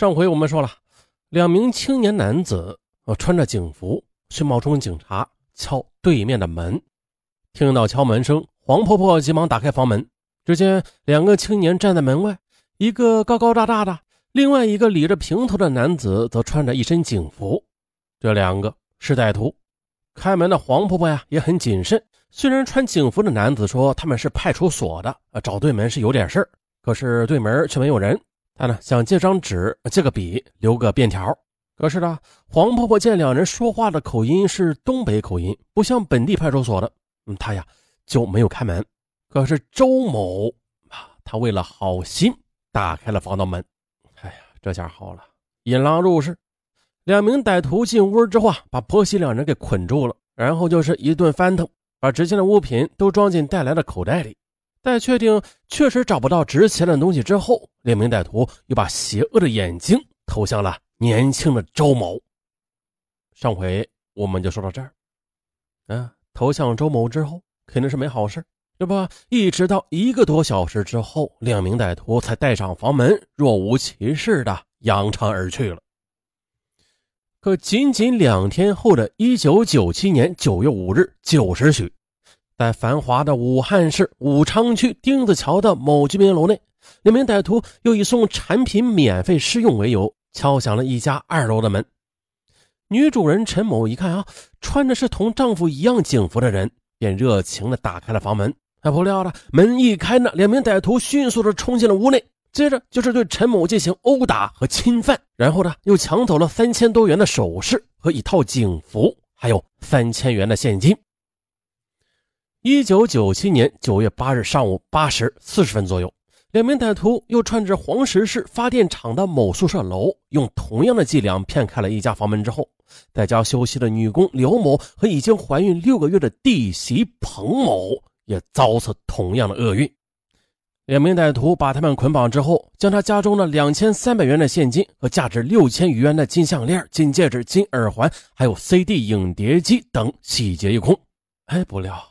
上回我们说了，两名青年男子呃穿着警服，是冒充警察敲对面的门。听到敲门声，黄婆婆急忙打开房门，只见两个青年站在门外，一个高高大大的，另外一个理着平头的男子则穿着一身警服。这两个是歹徒。开门的黄婆婆呀也很谨慎，虽然穿警服的男子说他们是派出所的，找对门是有点事儿，可是对门却没有人。他呢想借张纸、借个笔留个便条，可是呢，黄婆婆见两人说话的口音是东北口音，不像本地派出所的，嗯，她呀就没有开门。可是周某啊，他为了好心打开了防盗门。哎呀，这下好了，引狼入室。两名歹徒进屋之后啊，把婆媳两人给捆住了，然后就是一顿翻腾，把值钱的物品都装进带来的口袋里。在确定确实找不到值钱的东西之后，两名歹徒又把邪恶的眼睛投向了年轻的周某。上回我们就说到这儿，啊，投向周某之后肯定是没好事，这不，一直到一个多小时之后，两名歹徒才带上房门，若无其事的扬长而去了。可仅仅两天后的一九九七年九月五日九时许。在繁华的武汉市武昌区丁字桥的某居民楼内，两名歹徒又以送产品免费试用为由，敲响了一家二楼的门。女主人陈某一看啊，穿的是同丈夫一样警服的人，便热情地打开了房门。还不料呢，门一开呢，两名歹徒迅速地冲进了屋内，接着就是对陈某进行殴打和侵犯，然后呢，又抢走了三千多元的首饰和一套警服，还有三千元的现金。一九九七年九月八日上午八时四十分左右，两名歹徒又窜至黄石市发电厂的某宿舍楼，用同样的伎俩骗开了一家房门之后，在家休息的女工刘某和已经怀孕六个月的弟媳彭某也遭此同样的厄运。两名歹徒把他们捆绑之后，将他家中的两千三百元的现金和价值六千余元的金项链、金戒指、金耳环，还有 CD 影碟机等洗劫一空。哎，不料。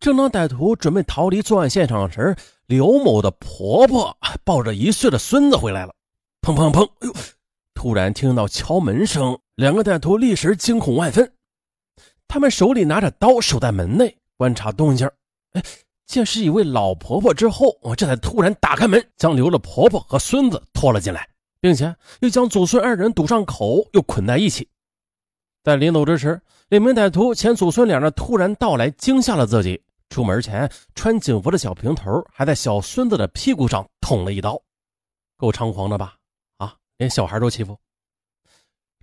正当歹徒准备逃离作案现场时，刘某的婆婆抱着一岁的孙子回来了。砰砰砰！哎呦！突然听到敲门声，两个歹徒立时惊恐万分。他们手里拿着刀，守在门内观察动静。哎，见是一位老婆婆之后，我这才突然打开门，将刘的婆婆和孙子拖了进来，并且又将祖孙二人堵上口，又捆在一起。在临走之时，两名歹徒见祖孙两人突然到来，惊吓了自己。出门前，穿警服的小平头还在小孙子的屁股上捅了一刀，够猖狂的吧？啊，连小孩都欺负。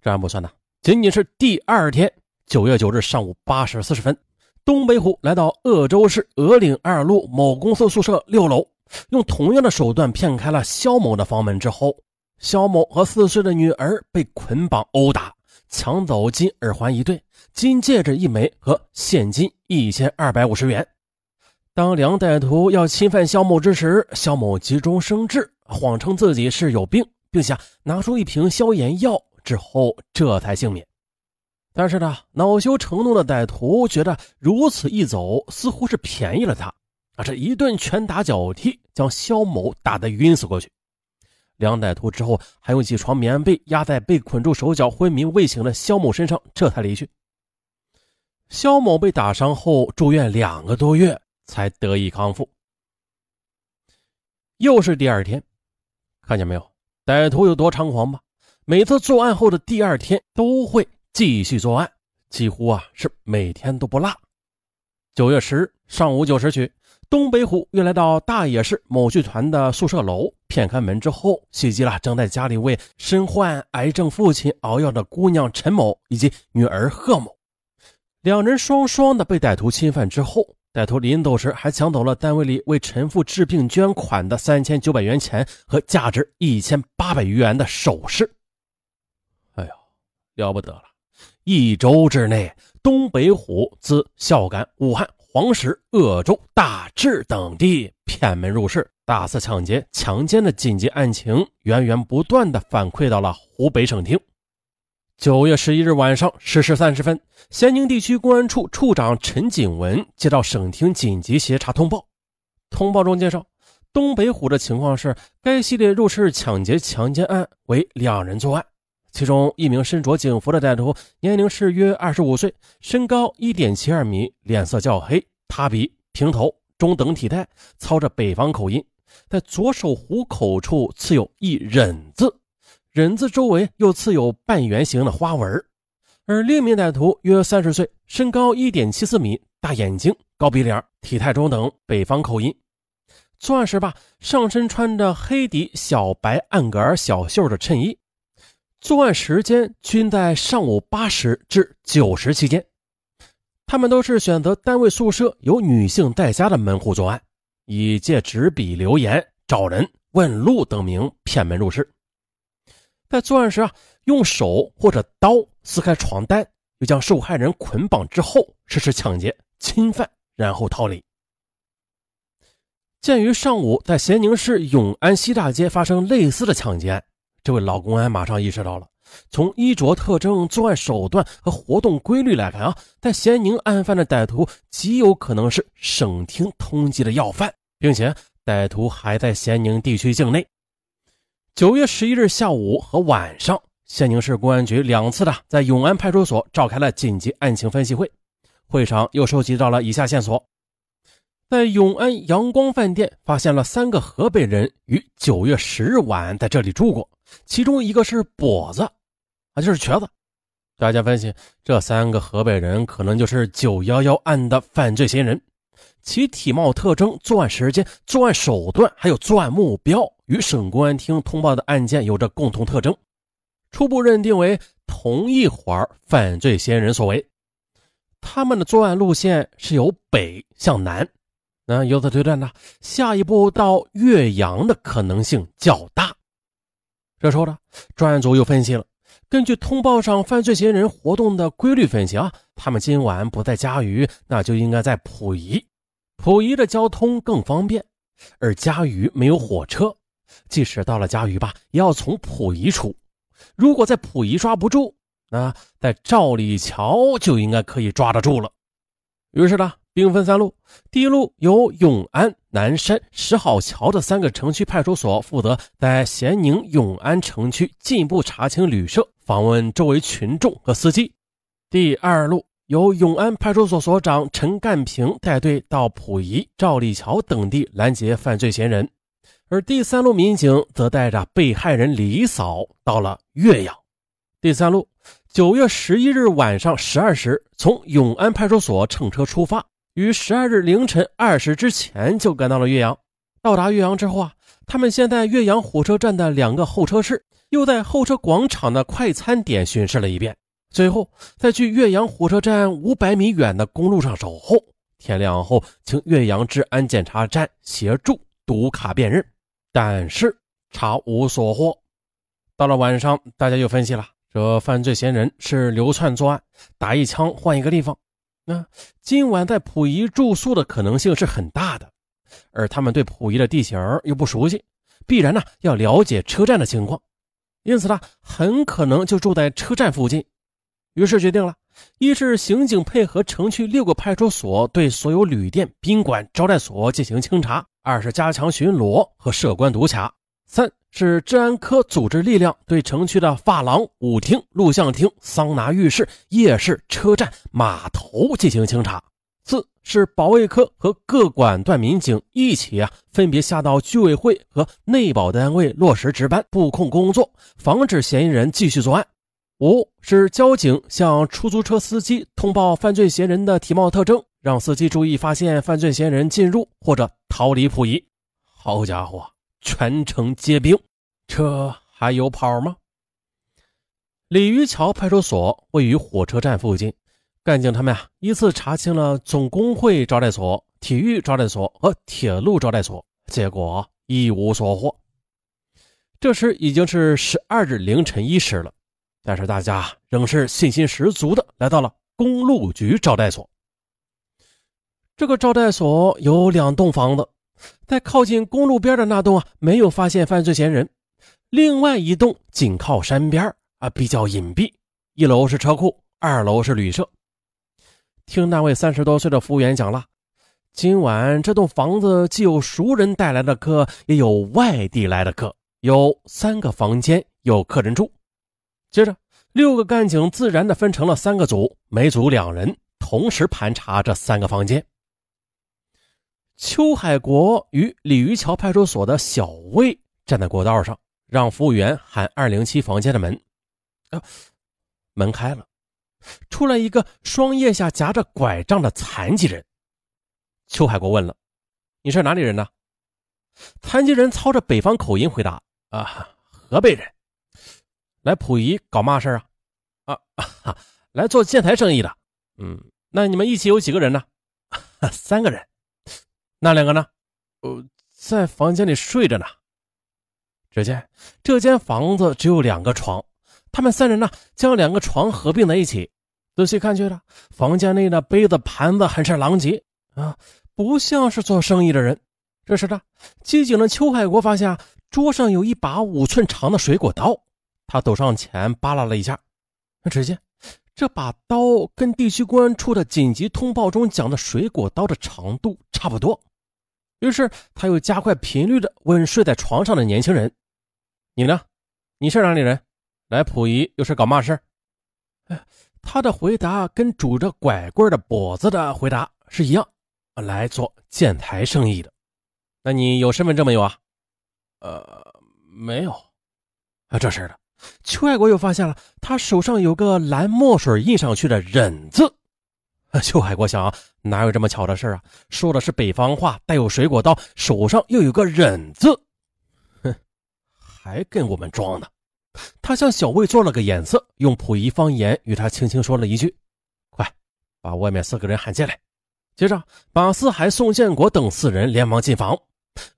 这还不算呢，仅仅是第二天，九月九日上午八时四十分，东北虎来到鄂州市鹅岭二路某公司宿舍六楼，用同样的手段骗开了肖某的房门之后，肖某和四岁的女儿被捆绑殴打，抢走金耳环一对、金戒指一枚和现金一千二百五十元。当两歹徒要侵犯肖某之时，肖某急中生智，谎称自己是有病，并且拿出一瓶消炎药，之后这才幸免。但是呢，恼羞成怒的歹徒觉得如此一走，似乎是便宜了他，啊，这一顿拳打脚踢，将肖某打得晕死过去。两歹徒之后还用几床棉被压在被捆住手脚昏迷未醒的肖某身上，这才离去。肖某被打伤后住院两个多月。才得以康复。又是第二天，看见没有，歹徒有多猖狂吧？每次作案后的第二天都会继续作案，几乎啊是每天都不落。九月十日上午九时许，东北虎又来到大冶市某剧团的宿舍楼，骗开门之后，袭击了正在家里为身患癌症父亲熬药的姑娘陈某以及女儿贺某，两人双双的被歹徒侵犯之后。歹徒临走时还抢走了单位里为陈父治病捐款的三千九百元钱和价值一千八百余元的首饰。哎呦，了不得了！一周之内，东北虎自孝感、武汉、黄石、鄂州、大治等地骗门入室、大肆抢劫、强奸的紧急案情源源不断的反馈到了湖北省厅。九月十一日晚上十时三十分，咸宁地区公安处处长陈景文接到省厅紧急协查通报。通报中介绍，东北虎的情况是，该系列入室抢劫强奸案为两人作案，其中一名身着警服的歹徒，年龄是约二十五岁，身高一点七二米，脸色较黑，塌鼻，平头，中等体态，操着北方口音，在左手虎口处刺有一忍字，人字周围又刺有半圆形的花纹。而另一名歹徒约三十岁，身高一点七四米，大眼睛，高鼻梁，体态中等，北方口音。作案时吧，上身穿着黑底小白暗格儿小袖的衬衣。作案时间均在上午八时至九时期间。他们都是选择单位宿舍有女性在家的门户作案，以借纸笔留言、找人问路等名骗门入室。在作案时啊，用手或者刀撕开床单，又将受害人捆绑之后实施抢劫、侵犯，然后逃离。鉴于上午在咸宁市永安西大街发生类似的抢劫案，这位老公安马上意识到了。从衣着特征、作案手段和活动规律来看啊，在咸宁案犯的歹徒极有可能是省厅通缉的要犯，并且歹徒还在咸宁地区境内。九月十一日下午和晚上，咸宁市公安局两次的在永安派出所召开了紧急案情分析会，会上又收集到了以下线索。在永安阳光饭店发现了三个河北人于九月十日晚在这里住过，其中一个是跛子，啊，就是瘸子。大家分析，这三个河北人可能就是九幺幺案的犯罪嫌疑人，其体貌特征、作案时间、作案手段还有作案目标与省公安厅通报的案件有着共同特征，初步认定为同一伙犯罪嫌疑人所为。他们的作案路线是由北向南。那由此推断呢，下一步到岳阳的可能性较大。这时候呢，专案组又分析了，根据通报上犯罪嫌疑人活动的规律分析啊，他们今晚不在嘉鱼，那就应该在溥仪。溥仪的交通更方便，而嘉鱼没有火车，即使到了嘉鱼吧，也要从溥仪出。如果在溥仪抓不住，那在赵李桥就应该可以抓得住了。于是呢。兵分三路，第一路由永安、南山、石好桥的三个城区派出所负责，在咸宁、永安城区进一步查清旅社，访问周围群众和司机；第二路由永安派出所所长陈干平带队到溥仪、赵立桥等地拦截犯罪嫌疑人；而第三路民警则带着被害人李嫂到了岳阳。第三路，九月十一日晚上十二时，从永安派出所乘车出发。于十二日凌晨二时之前就赶到了岳阳。到达岳阳之后啊，他们先在岳阳火车站的两个候车室，又在候车广场的快餐点巡视了一遍，最后再去岳阳火车站五百米远的公路上守候。天亮后，请岳阳治安检查站协助读卡辨认，但是查无所获。到了晚上，大家又分析了，这犯罪嫌疑人是流窜作案，打一枪换一个地方。那今晚在溥仪住宿的可能性是很大的，而他们对溥仪的地形又不熟悉，必然呢要了解车站的情况，因此呢很可能就住在车站附近。于是决定了，一是刑警配合城区六个派出所对所有旅店、宾馆、招待所进行清查；二是加强巡逻和设关堵卡；三。是治安科组织力量对城区的发廊、舞厅、录像厅、桑拿浴室、夜市、车站、码头进行清查。四是保卫科和各管段民警一起啊，分别下到居委会和内保单位落实值班布控工作，防止嫌疑人继续作案。五是交警向出租车司机通报犯罪嫌疑人的体貌特征，让司机注意发现犯罪嫌疑人进入或者逃离溥仪。好家伙！全城皆兵，这还有跑吗？鲤鱼桥派出所位于火车站附近，干警他们啊依次查清了总工会招待所、体育招待所和铁路招待所，结果一无所获。这时已经是十二日凌晨一时了，但是大家仍是信心十足的来到了公路局招待所。这个招待所有两栋房子。在靠近公路边的那栋啊，没有发现犯罪嫌疑人。另外一栋紧靠山边啊，比较隐蔽。一楼是车库，二楼是旅社。听那位三十多岁的服务员讲了，今晚这栋房子既有熟人带来的客，也有外地来的客，有三个房间，有客人住。接着，六个干警自然的分成了三个组，每组两人，同时盘查这三个房间。邱海国与鲤鱼桥派出所的小魏站在过道上，让服务员喊二零七房间的门。啊，门开了，出来一个双腋下夹着拐杖的残疾人。邱海国问了：“你是哪里人呢？”残疾人操着北方口音回答：“啊，河北人。”来溥仪搞嘛事啊？啊啊，来做建材生意的。嗯，那你们一起有几个人呢？三个人。那两个呢？呃，在房间里睡着呢。只见这间房子只有两个床，他们三人呢将两个床合并在一起。仔细看去呢，房间内的杯子盘子很是狼藉啊，不像是做生意的人。这时呢，机警的邱海国发现桌上有一把五寸长的水果刀。他走上前扒拉了一下，只见这把刀跟地区公安处的紧急通报中讲的水果刀的长度差不多。于是他又加快频率的问睡在床上的年轻人：“你呢？你是哪里人？来溥仪有事搞嘛事？”哎，他的回答跟拄着拐棍的跛子的回答是一样，来做建材生意的。那你有身份证没有啊？呃，没有。啊，这是的。邱爱国又发现了，他手上有个蓝墨水印上去的“忍”字。邱海国想，哪有这么巧的事啊？说的是北方话，带有水果刀，手上又有个“忍”字。哼，还跟我们装呢！他向小魏做了个眼色，用溥仪方言与他轻轻说了一句：“快，把外面四个人喊进来。”接着，马四海、宋建国等四人连忙进房。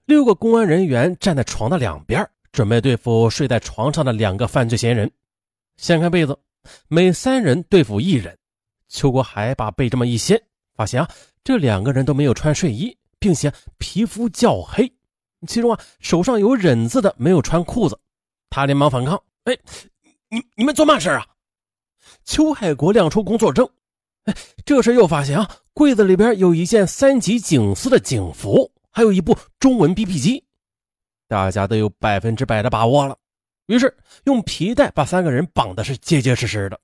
六个公安人员站在床的两边。准备对付睡在床上的两个犯罪嫌疑人，掀开被子，每三人对付一人。邱国海把被这么一掀，发现啊，这两个人都没有穿睡衣，并且皮肤较黑，其中啊，手上有忍字的没有穿裤子。他连忙反抗：“哎，你你们做嘛事啊？”邱海国亮出工作证，哎，这时又发现啊，柜子里边有一件三级警司的警服，还有一部中文 BP 机。大家都有百分之百的把握了，于是用皮带把三个人绑的是结结实实的。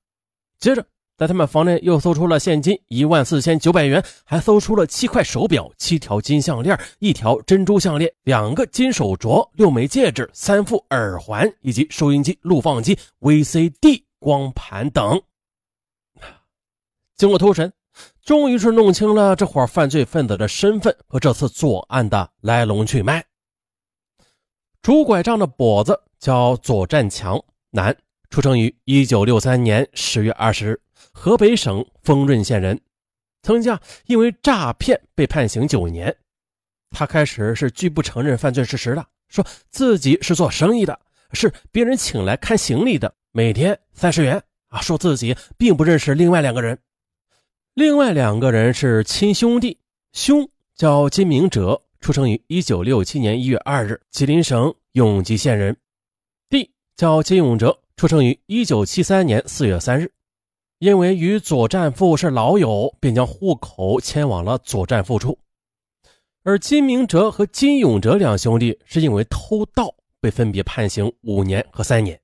接着，在他们房内又搜出了现金一万四千九百元，还搜出了七块手表、七条金项链、一条珍珠项链、两个金手镯、六枚戒指、三副耳环以及收音机、录放机、VCD 光盘等。经过偷审，终于是弄清了这伙犯罪分子的身份和这次作案的来龙去脉。拄拐杖的跛子叫左占强，男，出生于一九六三年十月二十日，河北省丰润县人，曾经因为诈骗被判刑九年。他开始是拒不承认犯罪事实的，说自己是做生意的，是别人请来看行李的，每天三十元啊，说自己并不认识另外两个人。另外两个人是亲兄弟，兄叫金明哲。出生于一九六七年一月二日，吉林省永吉县人。弟叫金永哲，出生于一九七三年四月三日。因为与左战富是老友，便将户口迁往了左战富处。而金明哲和金永哲两兄弟是因为偷盗被分别判刑五年和三年。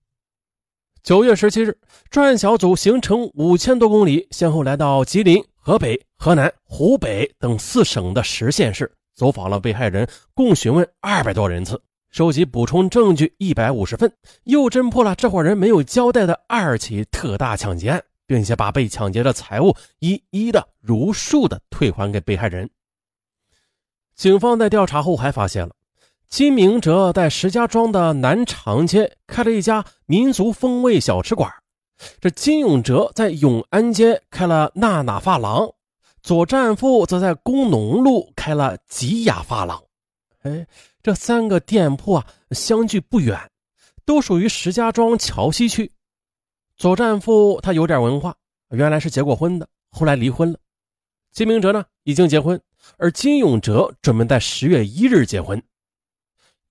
九月十七日，专案小组行程五千多公里，先后来到吉林、河北、河南、湖北等四省的十县市。走访了被害人，共询问二百多人次，收集补充证据一百五十份，又侦破了这伙人没有交代的二起特大抢劫案，并且把被抢劫的财物一一的如数的退还给被害人。警方在调查后还发现了，金明哲在石家庄的南长街开了一家民族风味小吃馆，这金永哲在永安街开了娜娜发廊。左战富则在工农路开了吉雅发廊，哎，这三个店铺啊相距不远，都属于石家庄桥西区。左战富他有点文化，原来是结过婚的，后来离婚了。金明哲呢已经结婚，而金永哲准备在十月一日结婚。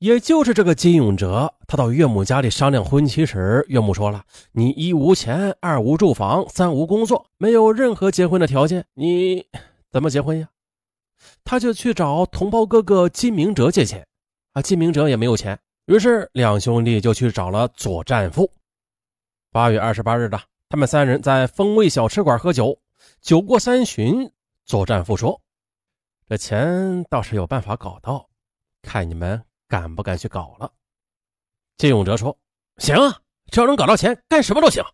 也就是这个金永哲，他到岳母家里商量婚期时，岳母说了：“你一无钱，二无住房，三无工作，没有任何结婚的条件，你怎么结婚呀？”他就去找同胞哥哥金明哲借钱，啊，金明哲也没有钱，于是两兄弟就去找了左战富。八月二十八日的，他们三人在风味小吃馆喝酒，酒过三巡，左战富说：“这钱倒是有办法搞到，看你们敢不敢去搞了。”金永哲说：“行啊，只要能搞到钱，干什么都行。”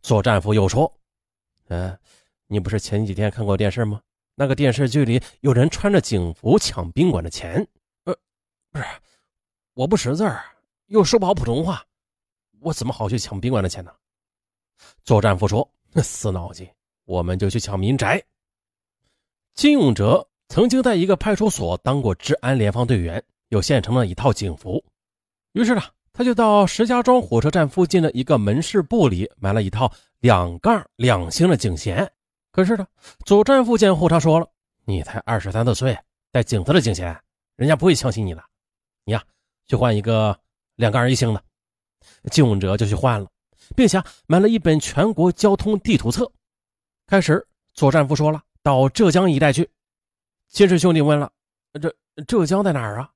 左战富又说：“嗯，你不是前几天看过电视吗？那个电视剧里有人穿着警服抢宾馆的钱。呃，不是，我不识字儿，又说不好普通话，我怎么好去抢宾馆的钱呢？”左战富说：“那 死脑筋，我们就去抢民宅。”金永哲曾经在一个派出所当过治安联防队员，有现成的一套警服，于是呢。他就到石家庄火车站附近的一个门市部里买了一套两杠两星的警衔。可是呢，左战富见后他说了：“你才二十三四岁，带警字的警衔，人家不会相信你的。你呀，去换一个两杠一星的。”金永哲就去换了，并且买了一本全国交通地图册。开始，左战富说了：“到浙江一带去。”金氏兄弟问了：“这浙江在哪儿啊？”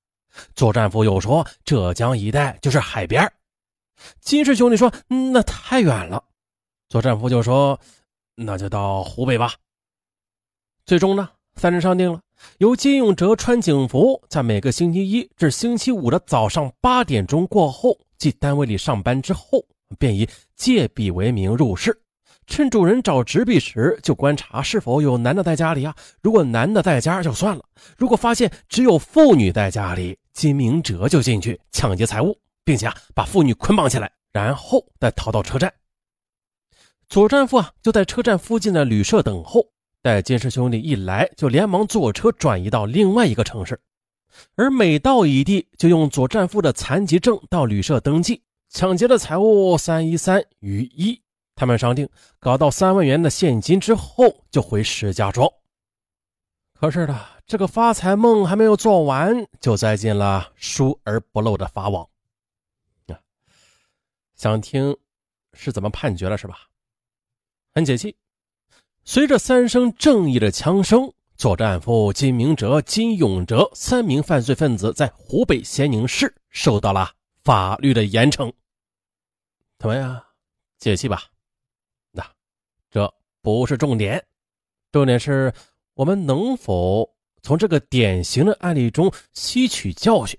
左战富又说：“浙江一带就是海边。”金氏兄弟说：“那太远了。”左战富就说：“那就到湖北吧。”最终呢，三人商定了，由金永哲穿警服，在每个星期一至星期五的早上八点钟过后，即单位里上班之后，便以借笔为名入室。趁主人找纸笔时，就观察是否有男的在家里啊。如果男的在家就算了，如果发现只有妇女在家里，金明哲就进去抢劫财物，并且啊把妇女捆绑起来，然后再逃到车站。左战富啊就在车站附近的旅社等候，待金氏兄弟一来，就连忙坐车转移到另外一个城市。而每到一地，就用左战富的残疾证到旅社登记，抢劫的财物三一三余一。他们商定搞到三万元的现金之后，就回石家庄。可是呢，这个发财梦还没有做完，就栽进了疏而不漏的法网。啊，想听是怎么判决了是吧？很解气。随着三声正义的枪声，左战富、金明哲、金永哲三名犯罪分子在湖北咸宁市受到了法律的严惩。怎么样，解气吧？那这不是重点，重点是我们能否从这个典型的案例中吸取教训。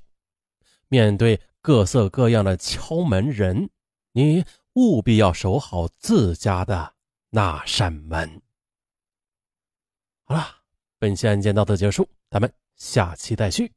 面对各色各样的敲门人，你务必要守好自家的那扇门。好了，本期案件到此结束，咱们下期再续。